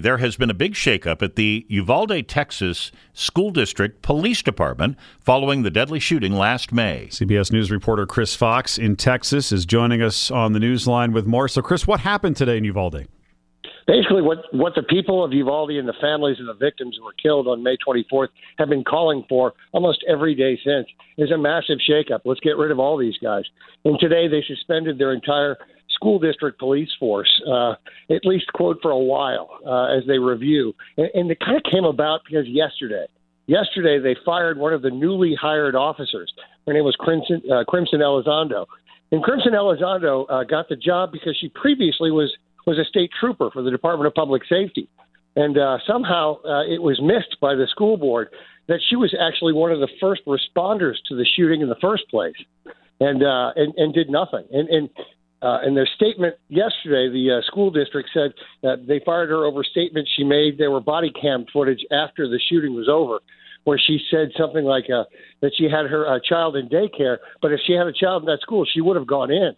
There has been a big shakeup at the Uvalde, Texas School District Police Department following the deadly shooting last May. CBS News reporter Chris Fox in Texas is joining us on the news line with more. So, Chris, what happened today in Uvalde? Basically, what, what the people of Uvalde and the families of the victims who were killed on May 24th have been calling for almost every day since is a massive shakeup. Let's get rid of all these guys. And today they suspended their entire school district police force, uh, at least quote for a while uh, as they review. And, and it kind of came about because yesterday, yesterday they fired one of the newly hired officers. Her name was Crimson, uh, Crimson Elizondo. And Crimson Elizondo uh, got the job because she previously was was a state trooper for the Department of Public Safety. And uh, somehow uh, it was missed by the school board that she was actually one of the first responders to the shooting in the first place and uh, and, and did nothing. And, and uh, in their statement yesterday, the uh, school district said that they fired her over statements she made. There were body cam footage after the shooting was over, where she said something like uh, that she had her uh, child in daycare, but if she had a child in that school, she would have gone in.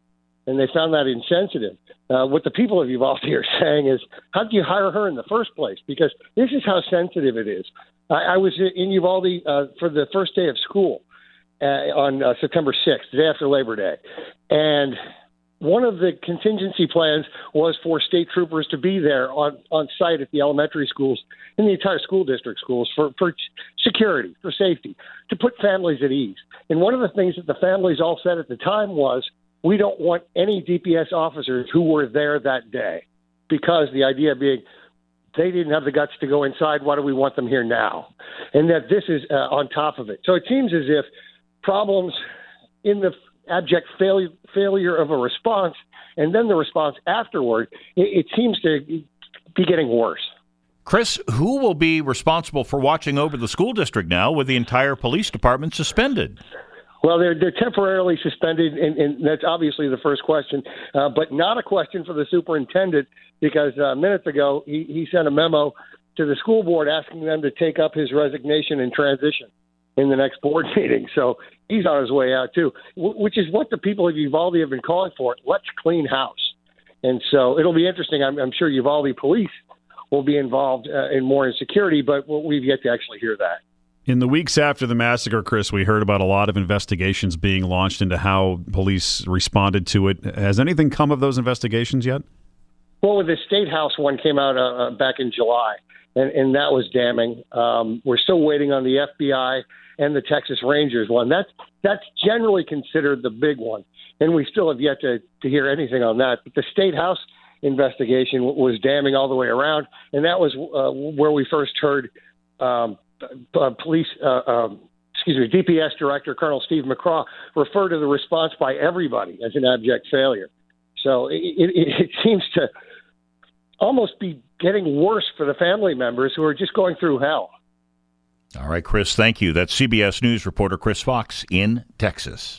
And they found that insensitive. Uh, what the people of Uvalde are saying is, how did you hire her in the first place? Because this is how sensitive it is. I, I was in Uvalde uh, for the first day of school uh, on uh, September 6th, the day after Labor Day, and one of the contingency plans was for state troopers to be there on, on site at the elementary schools and the entire school district schools for, for security, for safety, to put families at ease. And one of the things that the families all said at the time was, we don't want any DPS officers who were there that day because the idea being they didn't have the guts to go inside. Why do we want them here now? And that this is uh, on top of it. So it seems as if problems in the abject failure failure of a response, and then the response afterward, it, it seems to be getting worse. Chris, who will be responsible for watching over the school district now with the entire police department suspended? Well, they're they're temporarily suspended, and, and that's obviously the first question, uh, but not a question for the superintendent because uh, minutes ago he, he sent a memo to the school board asking them to take up his resignation and transition in the next board meeting. So he's on his way out too, which is what the people of Uvalde have been calling for. Let's clean house. And so it'll be interesting. I'm, I'm sure Uvalde police will be involved uh, in more insecurity, but we've yet to actually hear that. In the weeks after the massacre, Chris, we heard about a lot of investigations being launched into how police responded to it. Has anything come of those investigations yet? Well, with the State House one came out uh, uh back in July, and, and that was damning. Um, we're still waiting on the FBI and the Texas Rangers one. That's that's generally considered the big one, and we still have yet to to hear anything on that. But the state house investigation was damning all the way around, and that was uh, where we first heard um, uh, police. Uh, um, excuse me, DPS director Colonel Steve McCraw refer to the response by everybody as an abject failure. So it, it, it seems to almost be getting worse for the family members who are just going through hell. All right, Chris, thank you. That's CBS News reporter Chris Fox in Texas.